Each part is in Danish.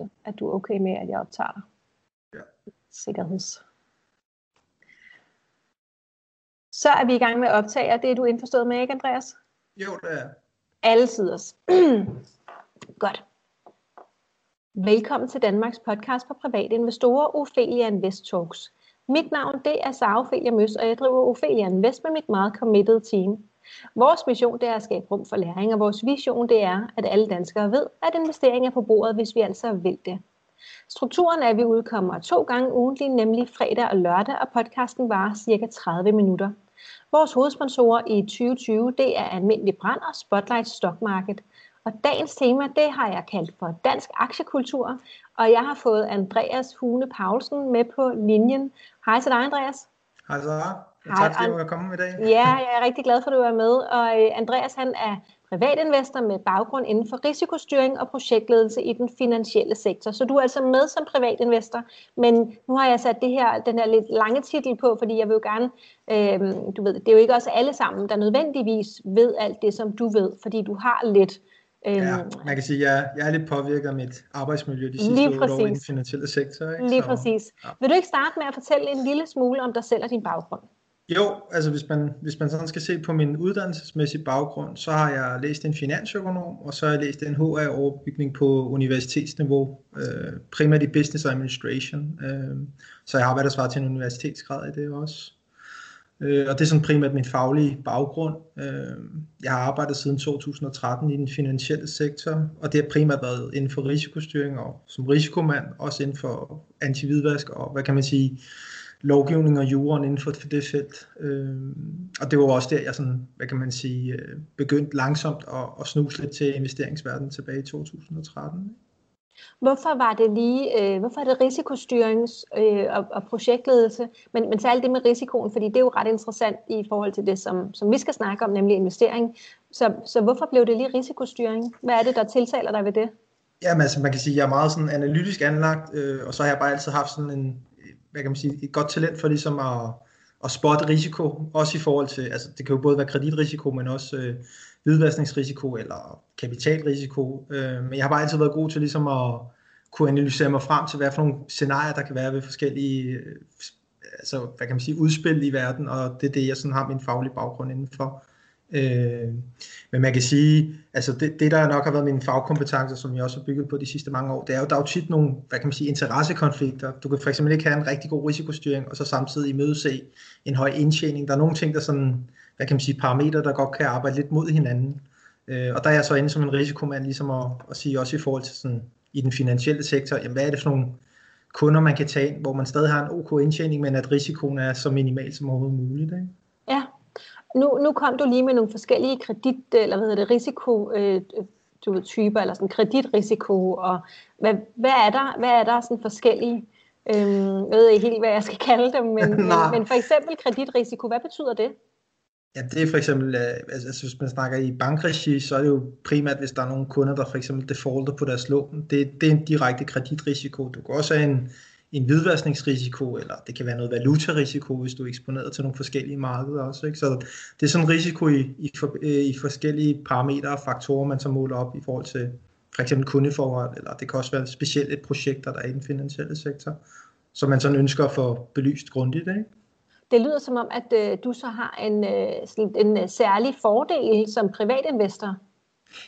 bekræfte, at du er okay med, at jeg optager dig. Ja. Sikkerheds. Så er vi i gang med at optage, og det er du indforstået med, ikke Andreas? Jo, det er. Alle siders. Godt. Velkommen til Danmarks podcast for private investorer, Ophelia Invest Talks. Mit navn det er Sara Ophelia Møs, og jeg driver Ophelia Invest med mit meget committed team. Vores mission det er at skabe rum for læring, og vores vision det er, at alle danskere ved, at investering er på bordet, hvis vi altså vil det. Strukturen er, at vi udkommer to gange ugentlig, nemlig fredag og lørdag, og podcasten varer cirka 30 minutter. Vores hovedsponsorer i 2020 det er Almindelig Brand og Spotlight Stock Market. Og dagens tema, det har jeg kaldt for dansk aktiekultur, og jeg har fået Andreas Hune Paulsen med på linjen. Hej til dig, Andreas. Hej så. Hej, Tak fordi du er kommet i dag. Ja, jeg er rigtig glad for, at du er med. Og øh, Andreas, han er privatinvestor med baggrund inden for risikostyring og projektledelse i den finansielle sektor. Så du er altså med som privatinvestor, men nu har jeg sat det her, den her lidt lange titel på, fordi jeg vil jo gerne, øh, du ved, det er jo ikke også alle sammen, der nødvendigvis ved alt det, som du ved, fordi du har lidt Ja, man kan sige, at jeg, jeg er lidt påvirket af mit arbejdsmiljø de sidste Lige otte år i den finansielle sektor. Ikke? Lige Så, præcis. ja. Vil du ikke starte med at fortælle en lille smule om dig selv og din baggrund? Jo, altså hvis man, hvis man sådan skal se på min uddannelsesmæssige baggrund, så har jeg læst en finansøkonom, og så har jeg læst en HA-overbygning på universitetsniveau, øh, primært i Business Administration. Øh, så jeg har arbejdet svaret til en universitetsgrad i det også. Øh, og det er sådan primært min faglige baggrund. Øh, jeg har arbejdet siden 2013 i den finansielle sektor, og det har primært været inden for risikostyring og som risikomand, også inden for antividvask og hvad kan man sige, lovgivning og jorden inden for det felt. Øh, og det var også der, jeg sådan, hvad kan man sige, øh, begyndte langsomt at, at snuse lidt til investeringsverdenen tilbage i 2013. Hvorfor var det lige, øh, hvorfor er det risikostyrings øh, og, og projektledelse, men, men særligt det med risikoen, fordi det er jo ret interessant i forhold til det, som, som vi skal snakke om, nemlig investering. Så, så hvorfor blev det lige risikostyring? Hvad er det, der tiltaler dig ved det? Jamen altså, man kan sige, at jeg er meget sådan analytisk anlagt, øh, og så har jeg bare altid haft sådan en, hvad kan man sige, et godt talent for ligesom at, at spotte risiko, også i forhold til, altså det kan jo både være kreditrisiko, men også øh, hvidvaskningsrisiko eller kapitalrisiko. Øh, men jeg har bare altid været god til ligesom at kunne analysere mig frem til, hvad for nogle scenarier, der kan være ved forskellige øh, altså, hvad kan man sige, udspil i verden, og det er det, jeg sådan har min faglige baggrund indenfor. Øh, men man kan sige, altså det, det der nok har været mine fagkompetencer, som jeg også har bygget på de sidste mange år, det er jo, der er jo tit nogle, hvad kan man sige, interessekonflikter. Du kan for eksempel ikke have en rigtig god risikostyring, og så samtidig imødese en høj indtjening. Der er nogle ting, der sådan, hvad kan man sige, parametre, der godt kan arbejde lidt mod hinanden. Øh, og der er jeg så inde som en risikomand, ligesom at, at sige også i forhold til sådan, i den finansielle sektor, jamen hvad er det for nogle kunder, man kan tage ind, hvor man stadig har en ok indtjening, men at risikoen er så minimal som overhovedet muligt. Ikke? Nu, nu kom du lige med nogle forskellige kredit, eller hvad hedder det, risiko, øh, du ved, typer, eller sådan kreditrisiko, og hvad, hvad er der, hvad er der sådan forskellige, øh, jeg ved ikke helt, hvad jeg skal kalde dem, men, men, men for eksempel kreditrisiko, hvad betyder det? Ja, det er for eksempel, altså, altså hvis man snakker i bankregi, så er det jo primært, hvis der er nogle kunder, der for eksempel defaulter på deres lån. Det, det er en direkte kreditrisiko. Du kan også have en, en hvidvaskningsrisiko, eller det kan være noget valutarisiko, hvis du er eksponeret til nogle forskellige markeder også. Ikke? Så det er sådan en risiko i, i, for, øh, i forskellige parametre og faktorer, man så måler op i forhold til for eksempel kundeforhold, eller det kan også være specielle projekter, der er i den finansielle sektor, som man sådan ønsker at få belyst grundigt. Ikke? Det lyder som om, at øh, du så har en, øh, sådan en øh, særlig fordel som privatinvestor.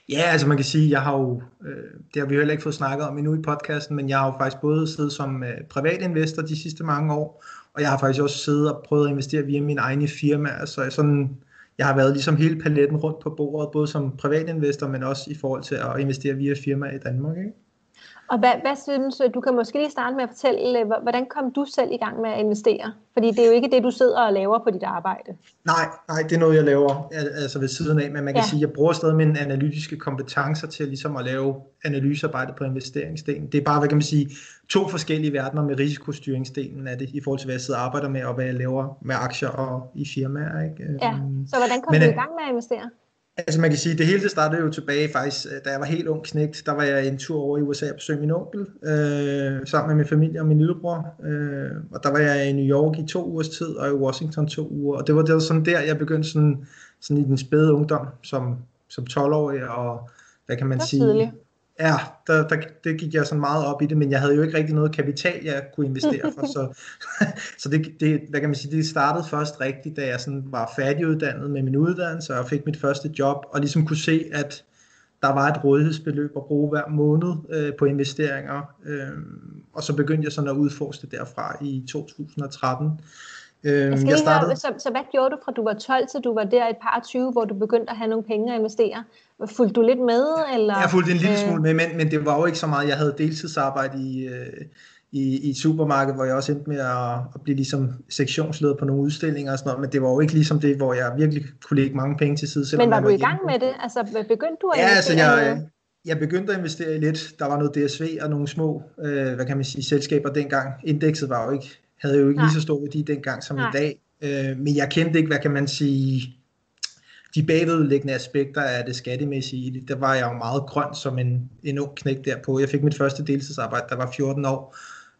Ja, altså man kan sige, jeg har jo, øh, det har vi jo heller ikke fået snakket om endnu i podcasten, men jeg har jo faktisk både siddet som øh, privatinvestor de sidste mange år, og jeg har faktisk også siddet og prøvet at investere via mine egne firmaer, så altså, jeg, sådan, jeg har været ligesom hele paletten rundt på bordet, både som privatinvestor, men også i forhold til at investere via firmaer i Danmark. Ikke? Og hvad, hvad synes du, kan måske lige starte med at fortælle, hvordan kom du selv i gang med at investere? Fordi det er jo ikke det, du sidder og laver på dit arbejde. Nej, nej det er noget, jeg laver altså ved siden af, men man kan ja. sige, at jeg bruger stadig mine analytiske kompetencer til ligesom at lave analysearbejde på investeringsdelen. Det er bare, hvad kan man sige, to forskellige verdener med risikostyringsdelen af det, i forhold til, hvad jeg sidder og arbejder med, og hvad jeg laver med aktier og i firmaer. Ikke? Ja, så hvordan kom men, du i gang med at investere? Altså man kan sige, det hele det startede jo tilbage faktisk, da jeg var helt ung knægt, der var jeg en tur over i USA og besøgte min onkel, øh, sammen med min familie og min lillebror. Øh, og der var jeg i New York i to ugers tid, og i Washington to uger. Og det var, det var sådan der, jeg begyndte sådan, sådan i den spæde ungdom, som, som 12-årig, og hvad kan man sige? Tidligt. Ja, der, der, det gik jeg sådan meget op i det, men jeg havde jo ikke rigtig noget kapital, jeg kunne investere for, så, så det, det, hvad kan man sige, det startede først rigtigt, da jeg sådan var færdiguddannet med min uddannelse, og fik mit første job, og ligesom kunne se, at der var et rådighedsbeløb at bruge hver måned øh, på investeringer, øh, og så begyndte jeg sådan at udforske derfra i 2013. Øh, jeg, jeg startede... Høre, så, så hvad gjorde du fra du var 12 til du var der et par 20, hvor du begyndte at have nogle penge at investere? Fulgte du lidt med? Eller? Jeg fulgte en lille øh... smule med, men, men det var jo ikke så meget. Jeg havde deltidsarbejde i, øh, i, i et supermarked, hvor jeg også endte med at, at blive ligesom sektionsleder på nogle udstillinger og sådan noget, men det var jo ikke ligesom det, hvor jeg virkelig kunne lægge mange penge til side. Men var du i gang med det? Altså begyndte du at ja, altså jeg, jeg begyndte at investere i lidt. Der var noget DSV og nogle små, øh, hvad kan man sige, selskaber dengang. Indekset var jo ikke, havde jo ikke Nej. lige så stor værdi dengang som Nej. i dag. Øh, men jeg kendte ikke, hvad kan man sige, de bagvedliggende aspekter af det skattemæssige i det. Der var jeg jo meget grøn som en, en ung knæk derpå. Jeg fik mit første deltidsarbejde, der var 14 år.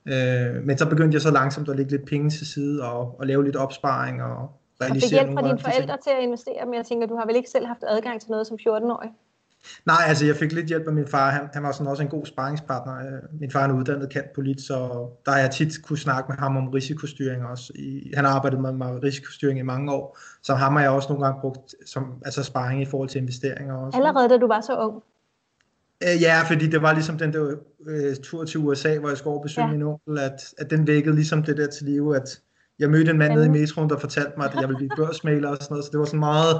Øh, men så begyndte jeg så langsomt at lægge lidt penge til side og, og lave lidt opsparing og realisere Og fik hjælp fra dine forældre til at investere, men jeg tænker, du har vel ikke selv haft adgang til noget som 14-årig? Nej, altså jeg fik lidt hjælp af min far. Han, han var sådan også en god sparringspartner. Øh, min far er uddannet kant polit, så der har jeg tit kunne snakke med ham om risikostyring også. I, han har arbejdet med, med risikostyring i mange år, så ham har jeg også nogle gange brugt som altså sparring i forhold til investeringer også. Allerede da du var så ung? Øh, ja, fordi det var ligesom den der øh, tur til USA, hvor jeg skulle over besøge ja. min onkel, at, at den vækkede ligesom det der til live, at jeg mødte en mand nede i metroen, der fortalte mig, at jeg ville blive børsmaler og sådan noget, så det var sådan meget,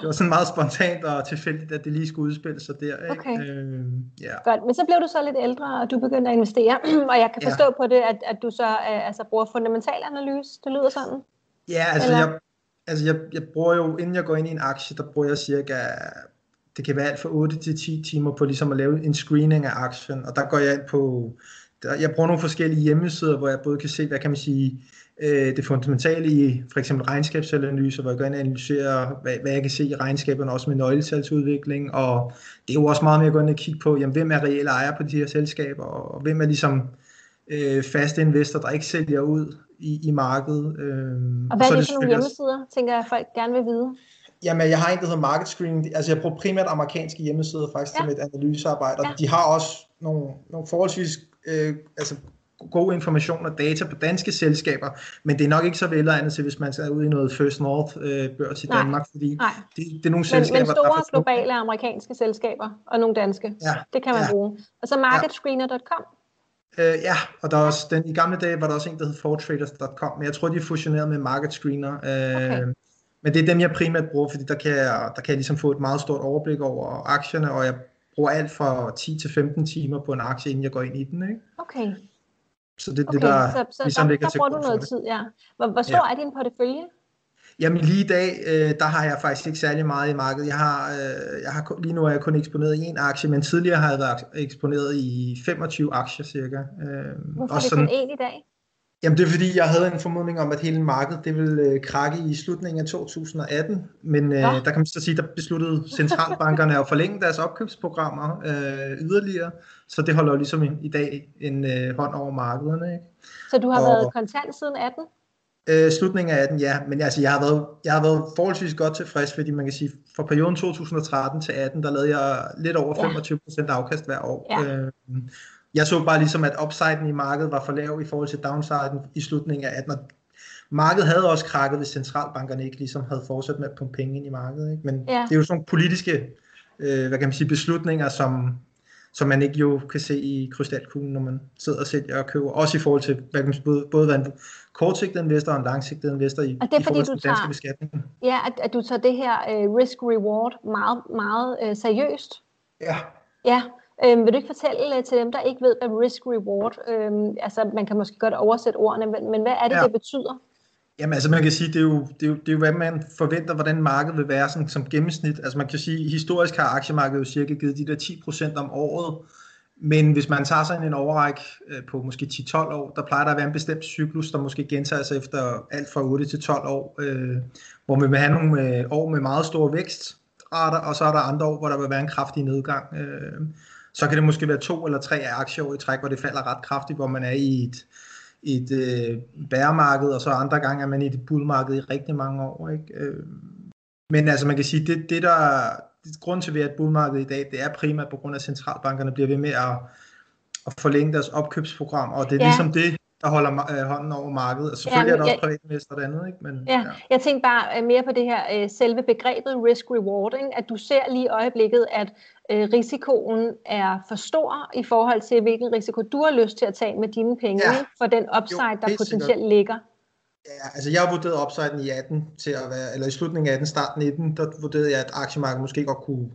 det var sådan meget spontant og tilfældigt, at det lige skulle udspille sig der. Ikke? Okay. Øh, ja. Godt, men så blev du så lidt ældre, og du begyndte at investere, og jeg kan forstå ja. på det, at, at du så øh, altså, bruger fundamental analyse, det lyder sådan? Ja, altså jeg, altså jeg, jeg bruger jo, inden jeg går ind i en aktie, der bruger jeg cirka det kan være alt fra 8 til 10 timer på ligesom at lave en screening af aktien, og der går jeg ind på, der, jeg bruger nogle forskellige hjemmesider, hvor jeg både kan se, hvad kan man sige, øh, det fundamentale i for eksempel regnskabsanalyser, hvor jeg går ind og analyserer, hvad, hvad jeg kan se i regnskaberne, også med nøgletalsudvikling, og det er jo også meget mere at gå ind og kigge på, jamen, hvem er reelle ejere på de her selskaber, og hvem er ligesom øh, faste investor, der ikke sælger ud i, i markedet. Øh, og hvad er det for nogle hjemmesider, tænker jeg, folk gerne vil vide? Jamen, jeg har en, der hedder Market Screening. Altså, jeg bruger primært amerikanske hjemmesider faktisk ja. til mit analysearbejde, og ja. de har også nogle, nogle forholdsvis øh, altså, god information og data på danske selskaber, men det er nok ikke så velegnet til, hvis man er ude i noget First North øh, i Nej. Danmark, fordi Nej. Det, det er nogle men, selskaber, men store der globale amerikanske selskaber og nogle danske, ja. det kan man ja. bruge. Og så marketscreener.com. Øh, ja, og der er også, den, i gamle dage var der også en, der hed fortraders.com, men jeg tror, de er fusioneret med Market Screener. Øh, okay. Men det er dem, jeg primært bruger, fordi der kan jeg, der kan jeg ligesom få et meget stort overblik over aktierne, og jeg bruger alt fra 10 til 15 timer på en aktie, inden jeg går ind i den. Ikke? Okay. Så det er okay, det, der så, så ligesom der, ligger der til bruger du noget tid, ja. Hvor, hvor stor ja. er din portefølje? Jamen lige i dag, øh, der har jeg faktisk ikke særlig meget i markedet. Jeg har, øh, jeg har lige nu er jeg kun eksponeret i en aktie, men tidligere har jeg været eksponeret i 25 aktier cirka. Øh, Hvorfor er det kun én i dag? Jamen det er fordi, jeg havde en formodning om, at hele markedet det ville øh, krakke i slutningen af 2018, men øh, ja. der kan man så sige, der besluttede centralbankerne at forlænge deres opkøbsprogrammer øh, yderligere, så det holder jo ligesom i, i dag en øh, hånd over markederne. Ikke? Så du har og, været kontant siden 18? Øh, slutningen af 18, ja, men altså, jeg har, været, jeg har været forholdsvis godt tilfreds, fordi man kan sige, fra perioden 2013 til 18, der lavede jeg lidt over 25% afkast hver år. Ja. Øh, jeg så bare ligesom, at upsiden i markedet var for lav i forhold til downsiden i slutningen af 18. markedet havde også krakket, hvis centralbankerne ikke ligesom havde fortsat med at pumpe penge ind i markedet. Ikke? Men ja. det er jo sådan politiske øh, hvad kan man sige, beslutninger, som, som man ikke jo kan se i krystalkuglen, når man sidder og sælger og køber. Også i forhold til, hvad kan man sige, både, både hvad en kortsigtet investor og en langsigtet investor i, og det er, i forhold til du tager, danske beskatning. Ja, at, at du tager det her uh, risk-reward meget, meget uh, seriøst. Ja. Ja, Øhm, vil du ikke fortælle øh, til dem, der ikke ved, hvad risk-reward, øhm, altså man kan måske godt oversætte ordene, men, men hvad er det, ja. det betyder? Jamen altså man kan sige, det er, jo, det, er jo, det er jo, hvad man forventer, hvordan markedet vil være sådan, som gennemsnit. Altså man kan sige, historisk har aktiemarkedet jo cirka givet de der 10% om året, men hvis man tager sig en overræk øh, på måske 10-12 år, der plejer der at være en bestemt cyklus, der måske gentager sig efter alt fra 8 til 12 år, øh, hvor man vil have nogle øh, år med meget stor vækst, og så er der andre år, hvor der vil være en kraftig nedgang. Øh, så kan det måske være to eller tre aktier i træk, hvor det falder ret kraftigt, hvor man er i et, et øh, bæremarked, og så andre gange er man i et bullmarked i rigtig mange år. Ikke? Øh, men altså man kan sige, det, det, der, grund til, at vi er et bullmarked i dag, det er primært på grund af, at centralbankerne bliver ved med at, at forlænge deres opkøbsprogram, og det er ja. ligesom det, der holder øh, hånden over markedet. Altså, selvfølgelig ja, er der også privatinvestorer og andet, ikke? Men, ja. ja. Jeg tænker bare øh, mere på det her øh, selve begrebet risk-rewarding, at du ser lige i øjeblikket, at øh, risikoen er for stor i forhold til, hvilken risiko du har lyst til at tage med dine penge, ja. for den upside, jo, der potentielt sikkert. ligger. Ja, altså jeg har vurderet upsiden i 18 til at være, eller i slutningen af 18, starten 19, der vurderede jeg, at aktiemarkedet måske godt kunne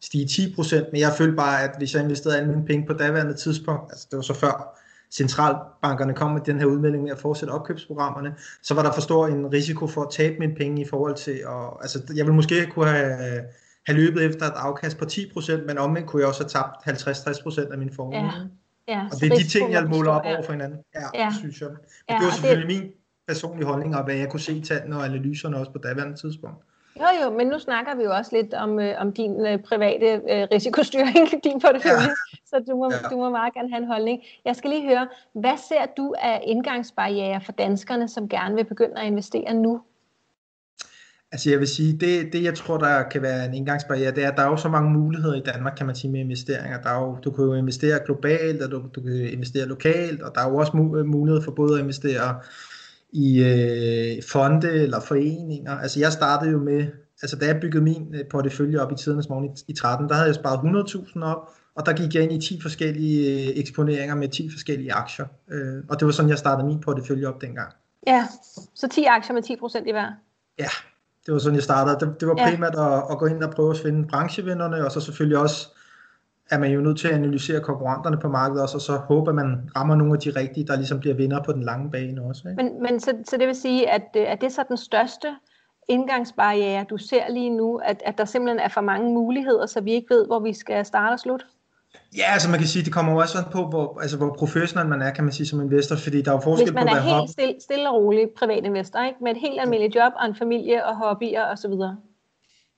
stige 10%, men jeg følte bare, at hvis jeg investerede alle mine penge på daværende tidspunkt, altså det var så før centralbankerne kom med den her udmelding med at fortsætte opkøbsprogrammerne, så var der for stor en risiko for at tabe mine penge i forhold til, og, altså jeg ville måske kunne have, have løbet efter et afkast på 10%, men omvendt kunne jeg også have tabt 50-60% af min formue. Ja. Ja, og det er de ting, jeg måler op over for hinanden. Ja, ja. synes jeg. Men ja, det var selvfølgelig det... min personlige holdning, og hvad jeg kunne se i tallene og analyserne også på daværende tidspunkt. Jo, jo, men nu snakker vi jo også lidt om, øh, om din øh, private øh, risikostyring, din portefølje, ja. så du må, ja. du må meget gerne have en holdning. Jeg skal lige høre, hvad ser du af indgangsbarriere for danskerne, som gerne vil begynde at investere nu? Altså jeg vil sige, det, det jeg tror, der kan være en indgangsbarriere, det er, at der er jo så mange muligheder i Danmark, kan man sige, med investeringer. Der er jo, du kan jo investere globalt, og du, du kan investere lokalt, og der er jo også mulighed for både at investere i øh, fonde eller foreninger. Altså jeg startede jo med, altså da jeg byggede min øh, portefølje op i tidernes morgen i, i 13, der havde jeg sparet 100.000 op, og der gik jeg ind i 10 forskellige øh, eksponeringer med 10 forskellige aktier. Øh, og det var sådan, jeg startede min portefølje op dengang. Ja, så 10 aktier med 10 procent i hver? Ja, det var sådan, jeg startede. Det, det var primært ja. at, at gå ind og prøve at finde branchevinderne, og så selvfølgelig også er man jo nødt til at analysere konkurrenterne på markedet også, og så håber man rammer nogle af de rigtige, der ligesom bliver vinder på den lange bane også. Ikke? Men, men så, så det vil sige, at, øh, at det er så den største indgangsbarriere, du ser lige nu, at, at der simpelthen er for mange muligheder, så vi ikke ved, hvor vi skal starte og slutte? Ja, altså man kan sige, det kommer også sådan på, hvor, altså, hvor professionel man er, kan man sige, som investor, fordi der er jo forskel på, Hvis man på, er helt stille, stille og rolig privatinvestor, ikke? med et helt almindeligt job og en familie og hobbyer osv.,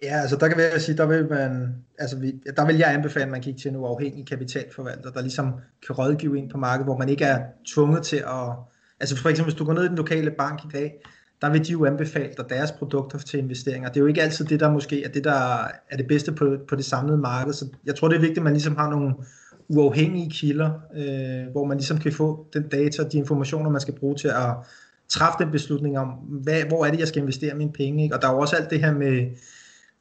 Ja, altså der kan jeg sige, der vil man, altså vi, der vil jeg anbefale, at man kigger til en uafhængig kapitalforvalter, der ligesom kan rådgive ind på markedet, hvor man ikke er tvunget til at, altså for eksempel hvis du går ned i den lokale bank i dag, der vil de jo anbefale dig deres produkter til investeringer. Det er jo ikke altid det, der måske er det, der er det bedste på, på det samlede marked. Så jeg tror, det er vigtigt, at man ligesom har nogle uafhængige kilder, øh, hvor man ligesom kan få den data og de informationer, man skal bruge til at træffe den beslutning om, hvad, hvor er det, jeg skal investere mine penge. Ikke? Og der er jo også alt det her med,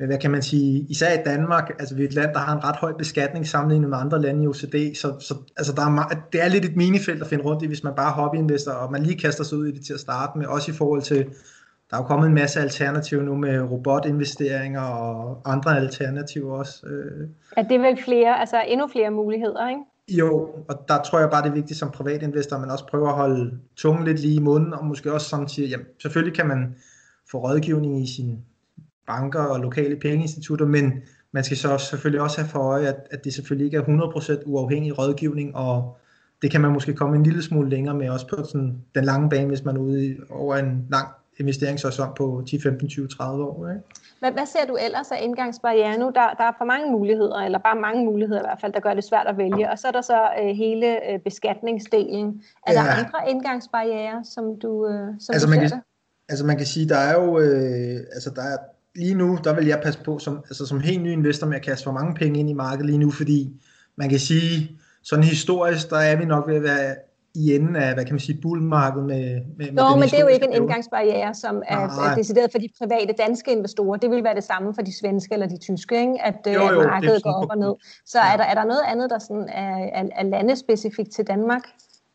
hvad kan man sige, især i Danmark, altså vi er et land, der har en ret høj beskatning sammenlignet med andre lande i OECD, så, så altså der er, det er lidt et minefelt at finde rundt i, hvis man bare er hobbyinvestor, og man lige kaster sig ud i det til at starte med, også i forhold til, der er jo kommet en masse alternativer nu med robotinvesteringer og andre alternativer også. Øh. Ja, det er vel flere, altså endnu flere muligheder, ikke? Jo, og der tror jeg bare, det er vigtigt som privatinvestor, at man også prøver at holde tungen lidt lige i munden, og måske også samtidig, jamen selvfølgelig kan man få rådgivning i sin banker og lokale pengeinstitutter, men man skal så selvfølgelig også have for øje, at, at det selvfølgelig ikke er 100% uafhængig rådgivning, og det kan man måske komme en lille smule længere med, også på sådan den lange bane, hvis man er ude i, over en lang investeringshorisont på 10, 15, 20, 30 år. Ikke? Hvad, hvad ser du ellers af indgangsbarriere nu? Der, der er for mange muligheder, eller bare mange muligheder i hvert fald, der gør det svært at vælge. Og så er der så øh, hele øh, beskatningsdelen. Er ja. der andre indgangsbarriere, som du, øh, som altså, du man ser kan, det? Altså man kan sige, der er jo øh, altså der er lige nu, der vil jeg passe på som, altså som helt ny investor med at kaste for mange penge ind i markedet lige nu, fordi man kan sige, sådan historisk, der er vi nok ved at være i enden af, hvad kan man sige, bullmarkedet med, med, Nå, med men det er jo ikke en indgangsbarriere, som er, er decideret for de private danske investorer. Det vil være det samme for de svenske eller de tyske, ikke? At, jo, jo, at markedet går op og ned. Så ja. er, der, er der noget andet, der sådan er, er, er landespecifikt til Danmark?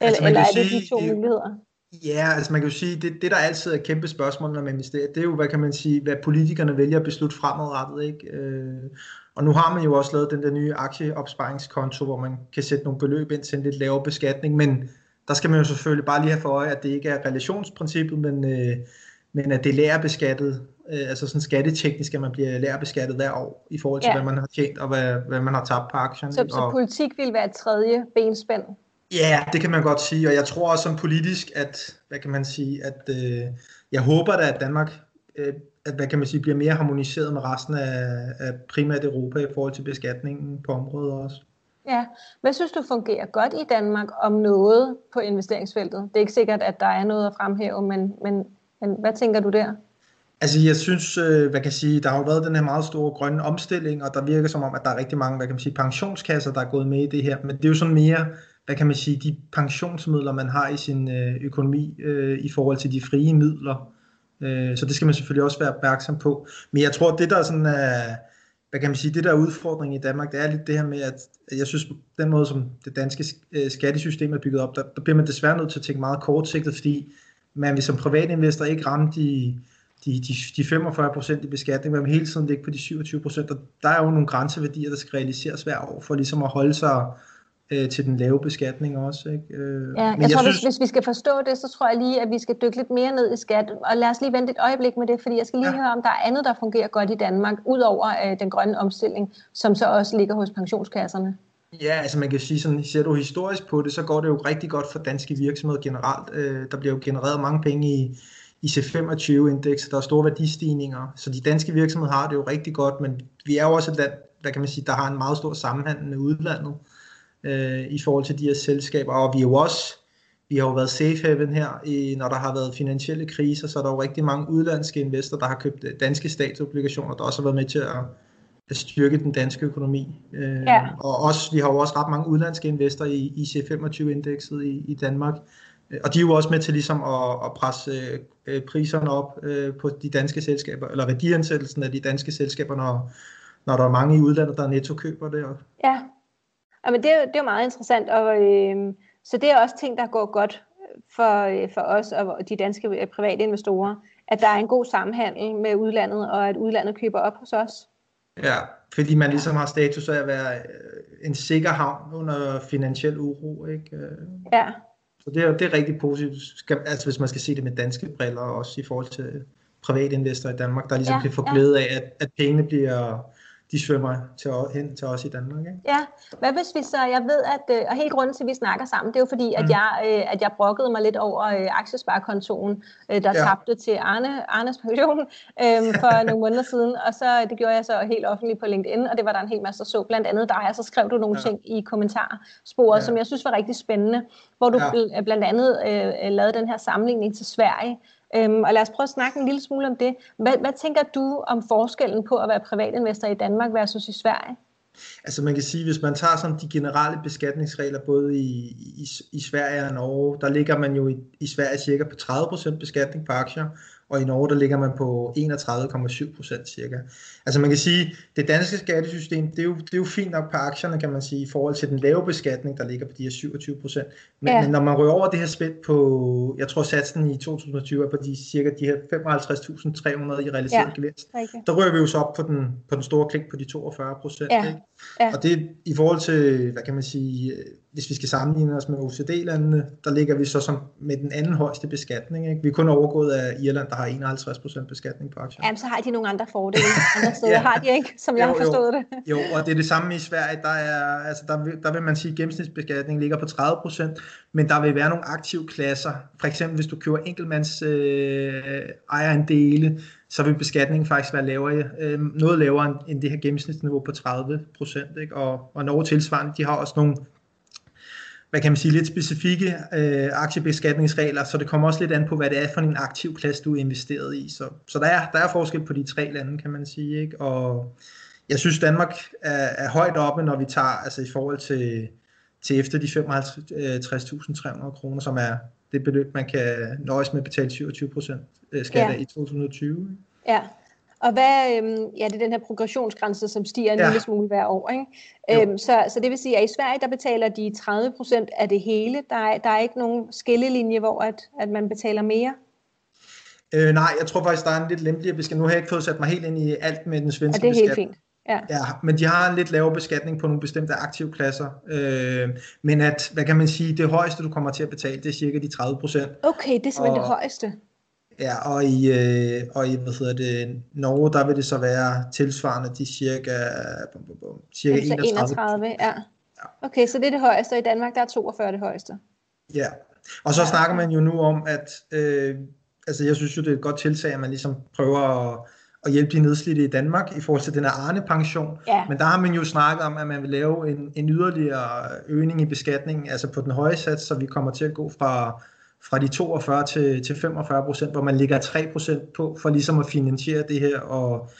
Eller, altså, eller er det sige, de to muligheder? Ja, altså man kan jo sige, det, det der altid er et kæmpe spørgsmål, når man investerer, det er jo, hvad kan man sige, hvad politikerne vælger at beslutte fremadrettet, ikke? Øh, og nu har man jo også lavet den der nye aktieopsparingskonto, hvor man kan sætte nogle beløb ind til en lidt lavere beskatning, men der skal man jo selvfølgelig bare lige have for øje, at det ikke er relationsprincippet, men, øh, men at det er lærebeskattet, øh, altså sådan skatteteknisk, at man bliver lærebeskattet hver år, i forhold til, ja. hvad man har tjent og hvad, hvad man har tabt på aktierne. Så, så politik vil være et tredje benspænd? Ja, det kan man godt sige, og jeg tror også som politisk, at, hvad kan man sige, at øh, jeg håber da, at Danmark øh, at, hvad kan man sige, bliver mere harmoniseret med resten af, af primært Europa i forhold til beskatningen på området også. Ja, hvad synes du fungerer godt i Danmark om noget på investeringsfeltet? Det er ikke sikkert, at der er noget at fremhæve, men, men, men hvad tænker du der? Altså jeg synes, øh, hvad kan jeg sige, der har jo været den her meget store grønne omstilling, og der virker som om, at der er rigtig mange, hvad kan man sige, pensionskasser, der er gået med i det her, men det er jo sådan mere, hvad kan man sige, de pensionsmidler, man har i sin øh, økonomi øh, i forhold til de frie midler. Øh, så det skal man selvfølgelig også være opmærksom på. Men jeg tror, det der er sådan er, hvad kan man sige, det der er udfordring i Danmark, det er lidt det her med, at jeg synes, den måde, som det danske øh, skattesystem er bygget op, der, der bliver man desværre nødt til at tænke meget kortsigtet, fordi man vil som privatinvestor ikke ramme de, de, de, de 45% i beskatning, men man vil hele tiden ligge på de 27%, og der er jo nogle grænseværdier, der skal realiseres hver år, for ligesom at holde sig øh, til den lave beskatning også. Ikke? Øh, ja, jeg, jeg tror, synes... hvis, hvis vi skal forstå det, så tror jeg lige, at vi skal dykke lidt mere ned i skat, og lad os lige vente et øjeblik med det, fordi jeg skal lige ja. høre, om der er andet, der fungerer godt i Danmark, udover øh, den grønne omstilling, som så også ligger hos pensionskasserne. Ja, altså man kan sige sådan, ser du historisk på det, så går det jo rigtig godt for danske virksomheder generelt. Øh, der bliver jo genereret mange penge i, i C25-indekset, der er store værdistigninger, så de danske virksomheder har det jo rigtig godt, men vi er jo også et land, hvad kan man sige, der har en meget stor sammenhandel med udlandet øh, i forhold til de her selskaber, og vi er jo også, vi har jo været safe haven her, i, når der har været finansielle kriser, så er der jo rigtig mange udlandske investorer, der har købt danske statsobligationer, der også har været med til at, at styrke den danske økonomi. Øh, ja. Og også, vi har jo også ret mange udlandske investorer i, i C25-indekset i, i Danmark, og de er jo også med til ligesom at, at presse øh, priserne op øh, på de danske selskaber, eller værdiansættelsen af de danske selskaber, når, når der er mange i udlandet, der netto køber det. Ja, men det, er, det er jo meget interessant, og øh, så det er også ting, der går godt for, øh, for os og de danske øh, private investorer, at der er en god sammenhandel med udlandet, og at udlandet køber op hos os. Ja, fordi man ligesom har status af at være øh, en sikker havn under finansiel uro, ikke? Ja. Så det er, det er rigtig positivt, altså hvis man skal se det med danske briller, også i forhold til private investorer i Danmark, der ligesom ja, kan få glæde af, at, at pengene bliver de svømmer til, hen til os i Danmark. Ikke? Ja, hvad hvis vi så, jeg ved, at, øh, og helt grunden til, at vi snakker sammen, det er jo fordi, at, mm. jeg, øh, at jeg brokkede mig lidt over øh, aktiesparekontoen, der ja. tabte til Arne, Arnes pension øhm, for nogle måneder siden, og så det gjorde jeg så helt offentligt på LinkedIn, og det var der en hel masse, der så blandt andet dig, og så skrev du nogle ja. ting i kommentarsporet, ja. som jeg synes var rigtig spændende, hvor du ja. blandt andet øh, lavede den her sammenligning til Sverige, Øhm, og lad os prøve at snakke en lille smule om det. Hvad, hvad tænker du om forskellen på at være privatinvestor i Danmark versus i Sverige? Altså man kan sige, hvis man tager sådan de generelle beskatningsregler både i, i, i Sverige og Norge, der ligger man jo i, i Sverige cirka på 30% beskatning på aktier, og i Norge der ligger man på 31,7 procent cirka. Altså man kan sige, det danske skattesystem, det er, jo, det er jo fint nok på aktierne, kan man sige, i forhold til den lave beskatning, der ligger på de her 27 procent. Men, ja. men når man rører over det her spænd på, jeg tror satsen i 2020 er på de cirka de her 55.300 i realiseret ja. gevinst, okay. der rører vi jo så op på den, på den store klik på de 42 procent. Ja. Ja. Og det i forhold til, hvad kan man sige, hvis vi skal sammenligne os med OECD-landene, der ligger vi så som med den anden højeste beskatning. Ikke? Vi er kun overgået af Irland, der har 51% beskatning på aktier. Jamen, så har de nogle andre fordele. Andre steder ja. har de ikke, som jeg jo, har forstået jo. det. Jo, og det er det samme i Sverige. Der, er, altså, der, vil, der vil man sige, at gennemsnitsbeskatningen ligger på 30%, men der vil være nogle aktive klasser. For eksempel, hvis du køber enkeltmands øh, ejerandele, så vil beskatningen faktisk være lavere, øh, noget lavere end det her gennemsnitsniveau på 30 Ikke? Og, og Norge tilsvarende, de har også nogle hvad kan man sige, lidt specifikke øh, aktiebeskatningsregler, så det kommer også lidt an på, hvad det er for en aktiv klasse, du er investeret i. Så, så der, er, der er forskel på de tre lande, kan man sige. Ikke? Og jeg synes, Danmark er, er højt oppe, når vi tager, altså i forhold til, til efter de 55.300 kroner, som er det beløb, man kan nøjes med at betale 27 procent øh, skat ja. i 2020. Ja, og hvad, øhm, ja, det er den her progressionsgrænse, som stiger en ja. lille smule hver år. Ikke? Øhm, så, så det vil sige, at i Sverige, der betaler de 30 procent af det hele. Der er, der er ikke nogen skillelinje, hvor at, at man betaler mere. Øh, nej, jeg tror faktisk, der er en lidt lempeligere beskatning. Nu har jeg ikke fået sat mig helt ind i alt med den svenske ja, det er helt fint. Ja. ja, men de har en lidt lavere beskatning på nogle bestemte aktivklasser. Øh, men at, hvad kan man sige, det højeste, du kommer til at betale, det er cirka de 30 procent. Okay, det er simpelthen og, det højeste. Ja, og i, øh, og i hvad hedder det, Norge, der vil det så være tilsvarende de cirka, bum, bum, bum, cirka altså 31. 31, ja. Okay, så det er det højeste, og i Danmark der er 42 det højeste. Ja, og så ja. snakker man jo nu om, at øh, altså jeg synes jo, det er et godt tiltag, at man ligesom prøver at, at hjælpe de nedslidte i Danmark i forhold til den her Arne-pension. Ja. Men der har man jo snakket om, at man vil lave en, en yderligere øgning i beskatningen, altså på den høje sats, så vi kommer til at gå fra fra de 42 til, til 45 procent, hvor man ligger 3 procent på, for ligesom at finansiere det her, og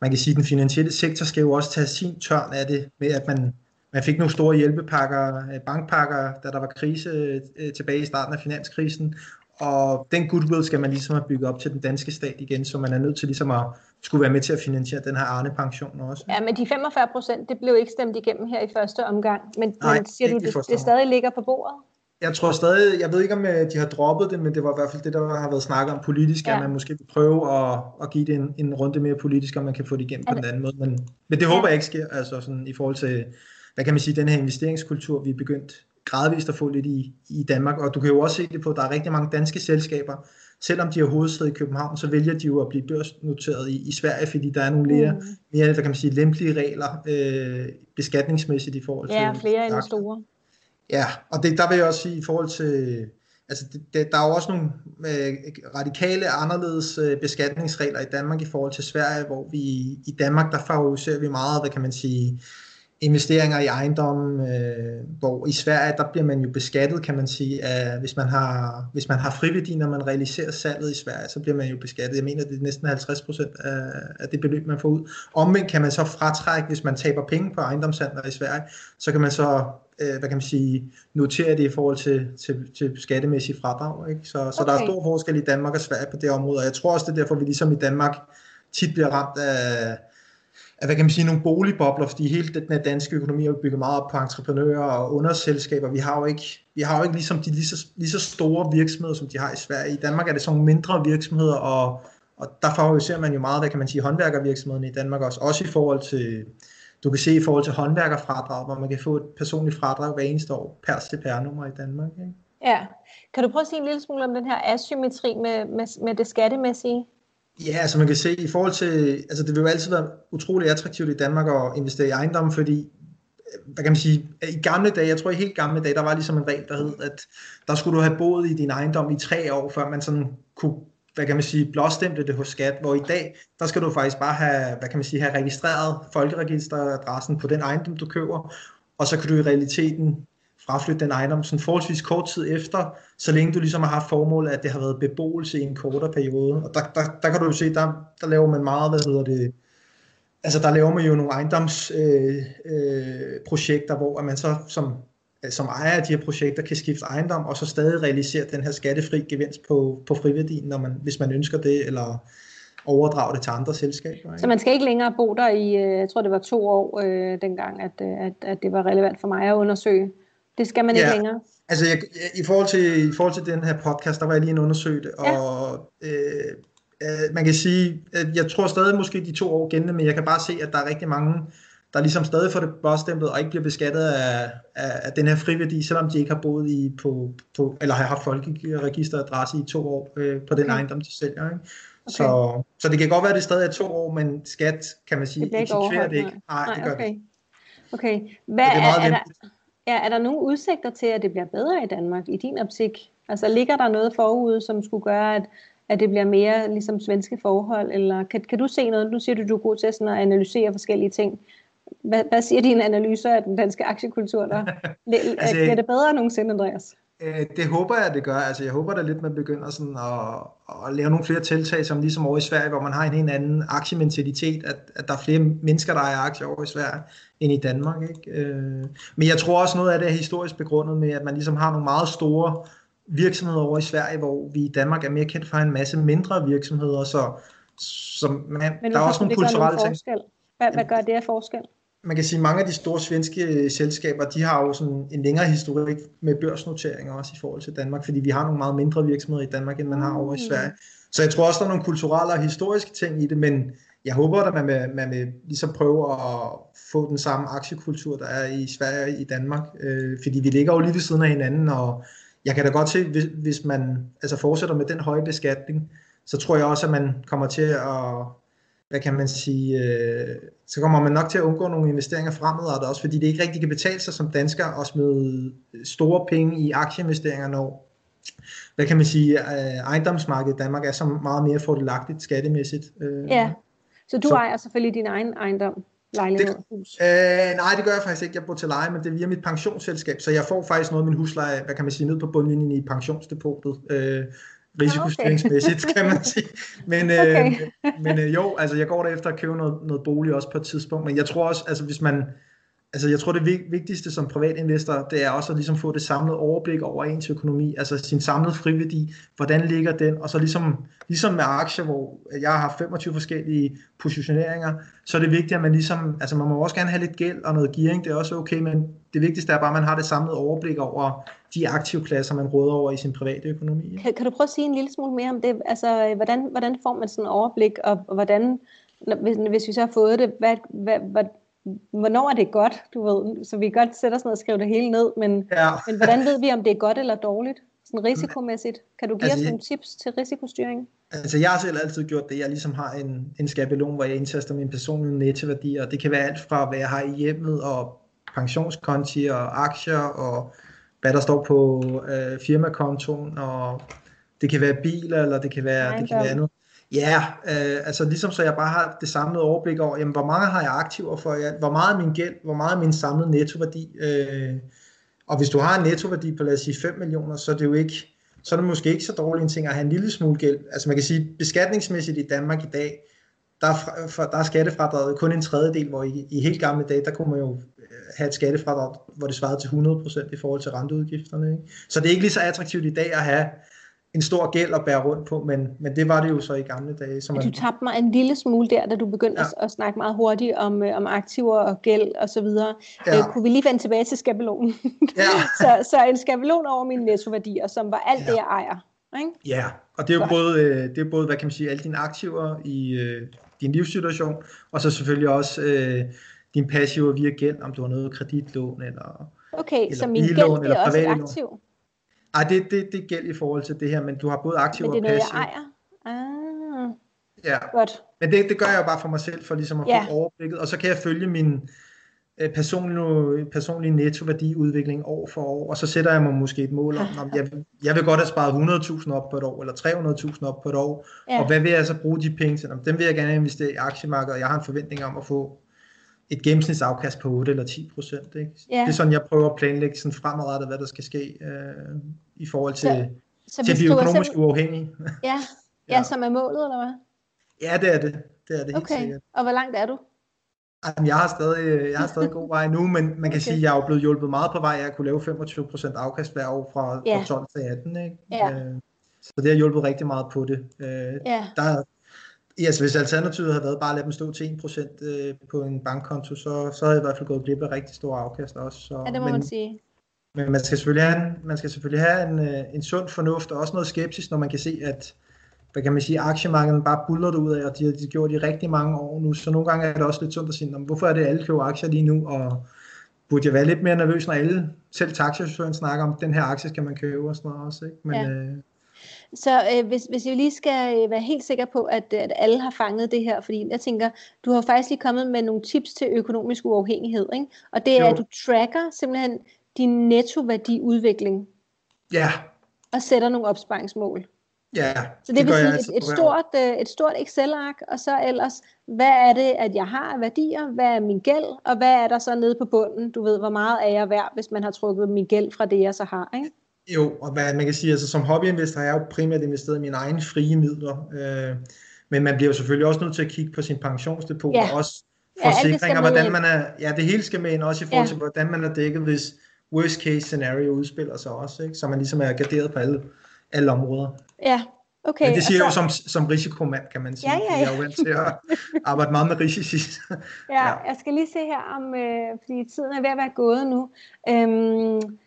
man kan sige, at den finansielle sektor skal jo også tage sin tørn af det, med at man, man fik nogle store hjælpepakker, øh, bankpakker, da der var krise øh, tilbage i starten af finanskrisen, og den goodwill skal man ligesom have bygget op til den danske stat igen, så man er nødt til ligesom at skulle være med til at finansiere den her Arne-pension også. Ja, men de 45 procent, det blev ikke stemt igennem her i første omgang. Men, Nej, men siger du, det, det stadig ligger på bordet? Jeg tror stadig, jeg ved ikke om øh, de har droppet det, men det var i hvert fald det, der har været snakket om politisk, ja. at man måske vil prøve at, at give det en, en runde mere politisk, om man kan få det igennem på den anden måde. Men, men det håber ja. jeg ikke sker, altså sådan i forhold til, hvad kan man sige, den her investeringskultur, vi er begyndt gradvist at få lidt i, i Danmark. Og du kan jo også se det på, at der er rigtig mange danske selskaber, selvom de har hovedsæde i København, så vælger de jo at blive børsnoteret i, i Sverige, fordi der er nogle mere, mm. mere hvad kan man sige, lempelige regler øh, beskatningsmæssigt i forhold til... Ja, flere investorer. Ja, og det, der vil jeg også sige i forhold til... Altså, det, det, der er jo også nogle øh, radikale, anderledes øh, beskatningsregler i Danmark i forhold til Sverige, hvor vi i Danmark, der favoriserer vi meget, hvad kan man sige, investeringer i ejendom, øh, hvor i Sverige, der bliver man jo beskattet, kan man sige, af, hvis man har, hvis man har friværdi, når man realiserer salget i Sverige, så bliver man jo beskattet. Jeg mener, det er næsten 50 procent af, af det beløb, man får ud. Omvendt kan man så fratrække, hvis man taber penge på ejendomshandler i Sverige, så kan man så, øh, hvad kan man sige, notere det i forhold til, til, til skattemæssige fradrag. Ikke? Så, så okay. der er stor forskel i Danmark og Sverige på det område, og jeg tror også, det er derfor, vi ligesom i Danmark tit bliver ramt af af, hvad kan man sige, nogle boligbobler, fordi hele den her danske økonomi er bygget meget op på entreprenører og underselskaber. Vi har jo ikke, vi har jo ikke ligesom de lige så, lige så store virksomheder, som de har i Sverige. I Danmark er det sådan mindre virksomheder, og, og der favoriserer man jo meget, hvad kan man sige, håndværkervirksomhederne i Danmark også, også i forhold til, du kan se i forhold til håndværkerfradrag, hvor man kan få et personligt fradrag hver eneste år per CPR-nummer i Danmark. Ikke? Ja. Kan du prøve at sige en lille smule om den her asymmetri med, med, med det skattemæssige? Ja, altså man kan se i forhold til, altså det vil jo altid være utrolig attraktivt i Danmark at investere i ejendom, fordi hvad kan man sige, i gamle dage, jeg tror i helt gamle dage, der var ligesom en regel, der hed, at der skulle du have boet i din ejendom i tre år, før man sådan kunne, hvad kan man sige, blåstemte det hos skat, hvor i dag, der skal du faktisk bare have, hvad kan man sige, have registreret folkeregisteradressen på den ejendom, du køber, og så kan du i realiteten fraflytte den ejendom sådan forholdsvis kort tid efter, så længe du ligesom har haft formål, at det har været beboelse i en kortere periode. Og der, der, der kan du jo se, der, der laver man meget, hvad hedder det, altså der laver man jo nogle ejendomsprojekter, øh, øh, hvor man så som, som ejer af de her projekter kan skifte ejendom, og så stadig realisere den her skattefri gevinst på, på friværdien, når man, hvis man ønsker det, eller overdrage det til andre selskaber. Ikke? Så man skal ikke længere bo der i, øh, jeg tror det var to år øh, dengang, at, at, at det var relevant for mig at undersøge det skal man ikke ja. længere. Altså jeg, i, forhold til, i forhold til den her podcast, der var jeg lige en undersøge det, ja. og øh, øh, man kan sige, at jeg tror stadig måske de to år gældende, men jeg kan bare se, at der er rigtig mange, der ligesom stadig får det blåstemplet og ikke bliver beskattet af, af, af den her friværdi, selvom de ikke har boet i på, på eller har haft folkeregisteradresse i to år øh, på den okay. ejendom, de sælger. Ikke? Okay. Så, så det kan godt være, at det stadig er to år, men skat, kan man sige, det eksekverer det ikke. Nej, Nej det gør okay. det Okay. Hvad det er, er, er der, Ja, er der nogle udsigter til, at det bliver bedre i Danmark i din optik? Altså ligger der noget forude, som skulle gøre, at, at det bliver mere ligesom svenske forhold? Eller kan, kan du se noget? Nu siger du, du er god til sådan at analysere forskellige ting. Hvad, hvad siger dine analyser af den danske aktiekultur der? altså, bliver det bedre nogensinde, Andreas? Øh, det håber jeg, det gør. Altså, jeg håber da lidt, man begynder sådan at, at lave nogle flere tiltag, som ligesom over i Sverige, hvor man har en helt anden aktiementalitet, at, at der er flere mennesker, der ejer aktier over i Sverige, end i Danmark. Ikke? Øh, men jeg tror også noget af det er historisk begrundet med, at man ligesom har nogle meget store virksomheder over i Sverige, hvor vi i Danmark er mere kendt for en masse mindre virksomheder, så, så man, Men der er også nogle kulturelle ting. Hvad, hvad gør det af forskel? Man kan sige, at mange af de store svenske øh, selskaber, de har jo sådan en længere historik med børsnoteringer også i forhold til Danmark, fordi vi har nogle meget mindre virksomheder i Danmark, end man har over i mm. Sverige. Så jeg tror også, der er nogle kulturelle og historiske ting i det, men jeg håber, at man vil, man vil ligesom prøve at få den samme aktiekultur, der er i Sverige og i Danmark, øh, fordi vi ligger jo lige ved siden af hinanden, og jeg kan da godt se, hvis, hvis man altså fortsætter med den høje beskatning, så tror jeg også, at man kommer til at hvad kan man sige, øh, så kommer man nok til at undgå nogle investeringer fremadrettet også, fordi det ikke rigtig kan betale sig som dansker at smide store penge i aktieinvesteringer, når hvad kan man sige, øh, ejendomsmarkedet i Danmark er så meget mere fordelagtigt skattemæssigt. Øh, ja, så du så, ejer selvfølgelig din egen ejendom lejlighed? Det, øh, nej, det gør jeg faktisk ikke. Jeg bor til leje, men det er via mit pensionsselskab, så jeg får faktisk noget af min husleje, hvad kan man sige, ned på bundlinjen i pensionsdepotet. Øh, risikostyringsmæssigt, okay. kan man sige. Men, øh, okay. øh, men øh, jo, altså jeg går der efter at købe noget, noget bolig også på et tidspunkt, men jeg tror også, altså hvis man, altså jeg tror det vigtigste som privatinvestor, det er også at ligesom få det samlede overblik over ens økonomi, altså sin samlede friværdi, hvordan ligger den, og så ligesom, ligesom med aktier, hvor jeg har 25 forskellige positioneringer, så er det vigtigt, at man ligesom, altså man må også gerne have lidt gæld og noget gearing, det er også okay, men det vigtigste er bare, at man har det samlede overblik over de aktive klasser, man råder over i sin private økonomi. Kan, kan du prøve at sige en lille smule mere om det? Altså, hvordan, hvordan får man sådan en overblik, og hvordan, hvis, hvis vi så har fået det, hvad, hvad, hvad, hvornår er det godt, du ved, så vi kan godt sætte os ned og skrive det hele ned, men, ja. men hvordan ved vi, om det er godt eller dårligt, sådan risikomæssigt? Kan du give altså, os nogle tips til risikostyring? Altså jeg har selv altid gjort det, jeg ligesom har en, en skabelon, hvor jeg indtaster min personlige nettoværdi, og det kan være alt fra, hvad jeg har i hjemmet, og pensionskonti, og aktier, og hvad der står på øh, firmakontoen, og det kan være biler, eller det kan være, det kan være andet. Ja, øh, altså ligesom så jeg bare har det samlede overblik over, jamen, hvor mange har jeg aktiver for, jeg, hvor meget er min gæld, hvor meget er min samlede nettoværdi. Øh, og hvis du har en nettoværdi på, lad os sige, 5 millioner, så er det jo ikke, så er det måske ikke så dårlig en ting at have en lille smule gæld. Altså man kan sige, beskatningsmæssigt i Danmark i dag, der er, for, der er skattefradraget kun en tredjedel, hvor i, i helt gamle dage, der kunne man jo øh, have et skattefradrag, hvor det svarede til 100% i forhold til renteudgifterne. Ikke? Så det er ikke lige så attraktivt i dag at have en stor gæld at bære rundt på, men, men det var det jo så i gamle dage. Så man... Du tabte mig en lille smule der, da du begyndte ja. at, at snakke meget hurtigt om, øh, om aktiver og gæld og så videre. Ja. Øh, kunne vi lige vende tilbage til skabelonen? Ja. så, så en skabelon over mine nettoværdier, som var alt ja. det, jeg ejer. Ikke? Ja, og det er jo både, øh, det er både, hvad kan man sige, alle dine aktiver i øh, din livssituation, og så selvfølgelig også øh, din passive via gæld, om du har noget kreditlån eller Okay, eller så min gæld er også et aktiv? Nej, det, det, det gælder i forhold til det her, men du har både aktiv og passiv. Men det er noget, jeg ejer? Ah, ja. Godt. Men det, det gør jeg jo bare for mig selv, for ligesom at ja. få overblikket, og så kan jeg følge min øh, personlige, personlige nettoværdiudvikling år for år, og så sætter jeg mig måske et mål om, om jeg, jeg vil godt have sparet 100.000 op på et år, eller 300.000 op på et år, ja. og hvad vil jeg så bruge de penge til? Dem vil jeg gerne investere i aktiemarkedet, og jeg har en forventning om at få et gennemsnitsafkast på 8 eller 10 procent. Ikke? Ja. Det er sådan, jeg prøver at planlægge sådan fremadrettet, hvad der skal ske øh, i forhold til, så, så til at blive økonomisk uafhængig. Ja. ja, ja, som er målet, eller hvad? Ja, det er det. Det er det okay. helt sikkert. Og hvor langt er du? Jamen, jeg har stadig, jeg har stadig god vej nu, men man kan okay. sige, at jeg er jo blevet hjulpet meget på vej. Jeg kunne lave 25% afkast hver år fra, ja. fra 12 til 18. Ikke? Ja. Øh, så det har hjulpet rigtig meget på det. Øh, ja. Der, Altså, hvis alternativet havde været bare at lade dem stå til 1% øh, på en bankkonto, så, så havde jeg i hvert fald gået glip af rigtig store afkast også. Så, ja, det må men, man sige. Men man skal selvfølgelig have, en, man skal selvfølgelig have en, øh, en sund fornuft og også noget skepsis, når man kan se, at hvad kan man sige, aktiemarkedet bare buller ud af, og de har de gjort i rigtig mange år nu, så nogle gange er det også lidt sundt at sige, hvorfor er det alle køber aktier lige nu, og burde jeg være lidt mere nervøs, når alle, selv taxichaufføren snakker om, den her aktie skal man købe og sådan noget også, ikke? Men, ja. øh, så øh, hvis, hvis jeg lige skal øh, være helt sikker på, at, at alle har fanget det her, fordi jeg tænker, du har faktisk lige kommet med nogle tips til økonomisk uafhængighed, ikke? og det er, jo. at du tracker simpelthen din nettoværdiudvikling. Ja. Og sætter nogle opsparingsmål. Ja, Så det, det vil sige et, et, stort, øh, et stort Excel-ark, og så ellers, hvad er det, at jeg har af værdier, hvad er min gæld, og hvad er der så nede på bunden, du ved, hvor meget er jeg værd, hvis man har trukket min gæld fra det, jeg så har, ikke? Jo, og hvad man kan sige, altså som hobbyinvestor har jeg jo primært investeret i mine egne frie midler, øh, men man bliver jo selvfølgelig også nødt til at kigge på sin pensionsdepot, ja. og også forsikringer, ja, hvordan man er, ja, det hele skal med ind, også i forhold ja. til, hvordan man er dækket, hvis worst case scenario udspiller sig også, ikke? så man ligesom er garderet på alle, alle områder. Ja, Okay, Men det siger så... jeg jo som, som risikomand, kan man sige. Ja, ja, ja. Jeg er jo vant til at arbejde meget med risici. ja, ja, jeg skal lige se her om, øh, fordi tiden er ved at være gået nu. Øhm,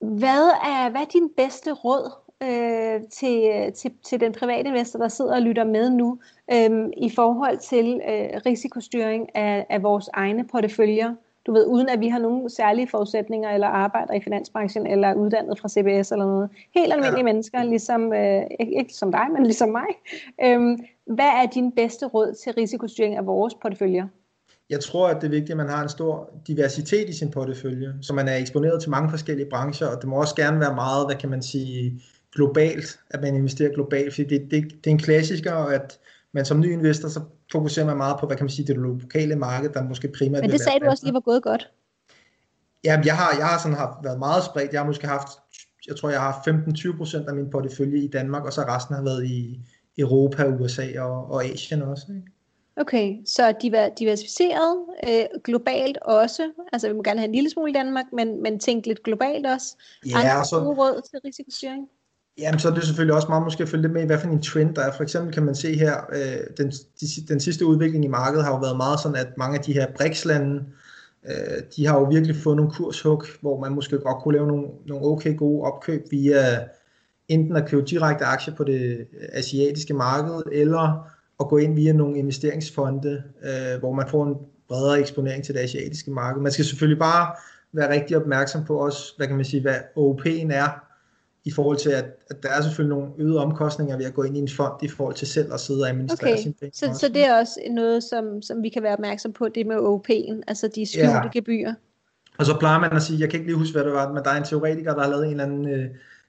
hvad er, hvad er din bedste råd øh, til, til, til den private investor, der sidder og lytter med nu, øh, i forhold til øh, risikostyring af, af vores egne porteføljer? Du ved, uden at vi har nogen særlige forudsætninger, eller arbejder i finansbranchen, eller er uddannet fra CBS eller noget. Helt almindelige ja. mennesker, ligesom, øh, ikke, ikke som dig, men ligesom mig. Øh, hvad er din bedste råd til risikostyring af vores porteføljer? jeg tror, at det er vigtigt, at man har en stor diversitet i sin portefølje, så man er eksponeret til mange forskellige brancher, og det må også gerne være meget, hvad kan man sige, globalt, at man investerer globalt, fordi det, det, det er en klassiker, at man som ny investor, så fokuserer man meget på, hvad kan man sige, det lokale marked, der måske primært Men det sagde du også lige var gået godt. Jamen, jeg har, jeg har sådan har været meget spredt. Jeg har måske haft, jeg tror, jeg har haft 15-20% af min portefølje i Danmark, og så resten har været i Europa, USA og, og Asien også. Ikke? Okay, så diversificeret øh, globalt også. Altså, vi må gerne have en lille smule i Danmark, men, men tænk lidt globalt også. Ja, Andre så, råd til risikostyring? Jamen, så er det selvfølgelig også meget måske at følge lidt med i, hvad for en trend der er. For eksempel kan man se her, øh, den, de, den sidste udvikling i markedet har jo været meget sådan, at mange af de her BRICS-lande, øh, de har jo virkelig fået nogle kurshug, hvor man måske godt kunne lave nogle, nogle okay gode opkøb via enten at købe direkte aktier på det øh, asiatiske marked, eller at gå ind via nogle investeringsfonde, øh, hvor man får en bredere eksponering til det asiatiske marked. Man skal selvfølgelig bare være rigtig opmærksom på også, hvad kan man sige, hvad OP'en er, i forhold til, at, at der er selvfølgelig nogle øgede omkostninger ved at gå ind i en fond, i forhold til selv at sidde og administrere okay. sine penge. Så, så det er også noget, som, som vi kan være opmærksom på, det med OP'en, altså de skjulte ja. gebyrer. Og så plejer man at sige, jeg kan ikke lige huske, hvad det var, men der er en teoretiker, der har lavet en eller anden øh,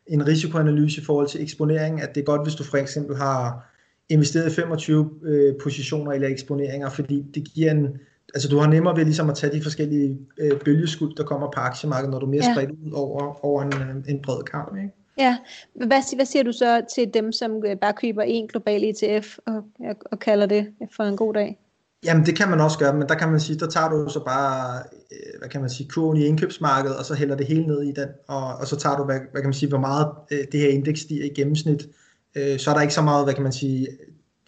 en risikoanalyse i forhold til eksponering, at det er godt, hvis du for eksempel har investeret 25 øh, positioner eller eksponeringer, fordi det giver en, altså du har nemmere ved ligesom at tage de forskellige øh, bølgeskud, der kommer på aktiemarkedet, når du er mere ja. spredt ud over, over en, øh, en bred kamp. Ikke? Ja, hvad, hvad siger du så til dem, som øh, bare køber en global ETF og, og, og kalder det for en god dag? Jamen det kan man også gøre, men der kan man sige, der tager du så bare, øh, hvad kan man sige, kurven i indkøbsmarkedet, og så hælder det hele ned i den, og, og så tager du, hvad, hvad kan man sige, hvor meget det her indeks stiger i gennemsnit, øh, så er der ikke så meget, hvad kan man sige,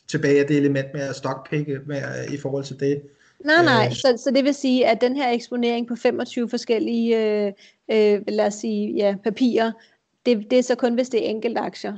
tilbage af det element med at stockpikke med, i forhold til det. Nej, nej, øh, så, så det vil sige, at den her eksponering på 25 forskellige, øh, øh, lad os sige, ja, papirer, det, det er så kun, hvis det er enkelte aktier.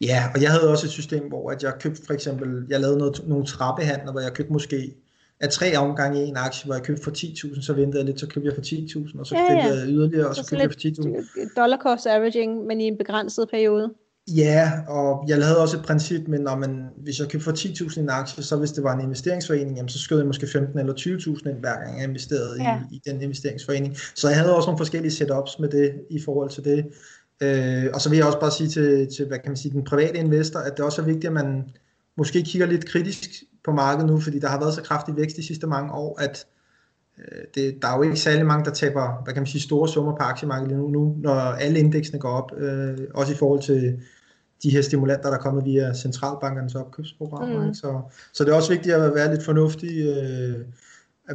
Ja, og jeg havde også et system, hvor at jeg købte for eksempel, jeg lavede noget, nogle trappehandler, hvor jeg købte måske af tre omgange i en aktie, hvor jeg købte for 10.000, så ventede jeg lidt, så købte jeg for 10.000, og så ja, købte jeg yderligere, og så, så købte jeg for 10.000. Dollar cost averaging, men i en begrænset periode. Ja, og jeg havde også et princip med, når man, hvis jeg købte for 10.000 i en aktie, så hvis det var en investeringsforening, jamen, så skød jeg måske 15 eller 20.000 ind hver gang jeg investerede ja. i, i den investeringsforening. Så jeg havde også nogle forskellige setups med det i forhold til det. Øh, og så vil jeg også bare sige til, til hvad kan man sige, den private investor, at det også er vigtigt, at man måske kigger lidt kritisk på markedet nu, fordi der har været så kraftig vækst de sidste mange år, at øh, det, der er jo ikke særlig mange, der taber hvad kan man sige, store summer på aktiemarkedet nu, nu når alle indeksene går op, øh, også i forhold til de her stimulanter, der er kommet via centralbankernes opkøbsprogrammer. Mm. Så, så det er også vigtigt at være lidt fornuftig, øh,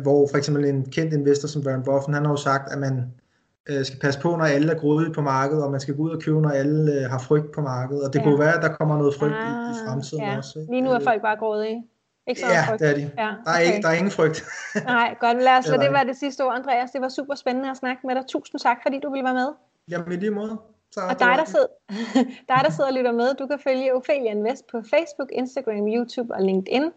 hvor for eksempel en kendt investor som Warren Buffett, han har jo sagt, at man øh, skal passe på, når alle er grådige på markedet, og man skal gå ud og købe, når alle øh, har frygt på markedet. Og det ja. kunne være, at der kommer noget frygt ah, i, i ah, fremtiden ja. også. Ikke? Lige nu er folk bare grådige. Ikke så ja, frygt. det er de. Ja, okay. der, er ikke, der er ingen frygt. Nej, godt. Lad os lade det være det sidste ord, Andreas. Det var super spændende at snakke med dig. Tusind tak, fordi du ville være med. Jamen, i lige måde. Så og dig der, sidder, dig, der sidder og lytter med, du kan følge Ophelia Invest på Facebook, Instagram, YouTube og LinkedIn.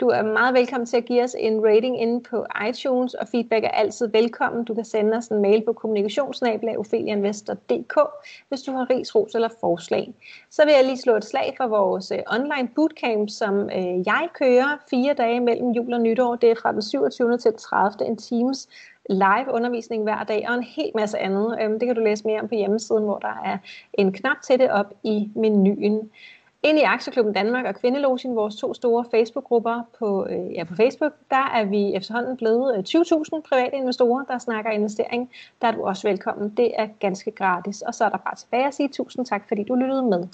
Du er meget velkommen til at give os en rating inde på iTunes, og feedback er altid velkommen. Du kan sende os en mail på kommunikationsnabelag.opheliainvestor.dk, hvis du har ris, ros eller forslag. Så vil jeg lige slå et slag for vores uh, online bootcamp, som uh, jeg kører fire dage mellem jul og nytår. Det er fra den 27. til 30. en times live undervisning hver dag og en hel masse andet. Øhm, det kan du læse mere om på hjemmesiden, hvor der er en knap til det op i menuen. Ind i Aktieklubben Danmark og Kvindelogien, vores to store Facebook-grupper på, øh, ja, på Facebook, der er vi efterhånden blevet øh, 20.000 private investorer, der snakker investering. Der er du også velkommen. Det er ganske gratis. Og så er der bare tilbage at sige tusind tak, fordi du lyttede med.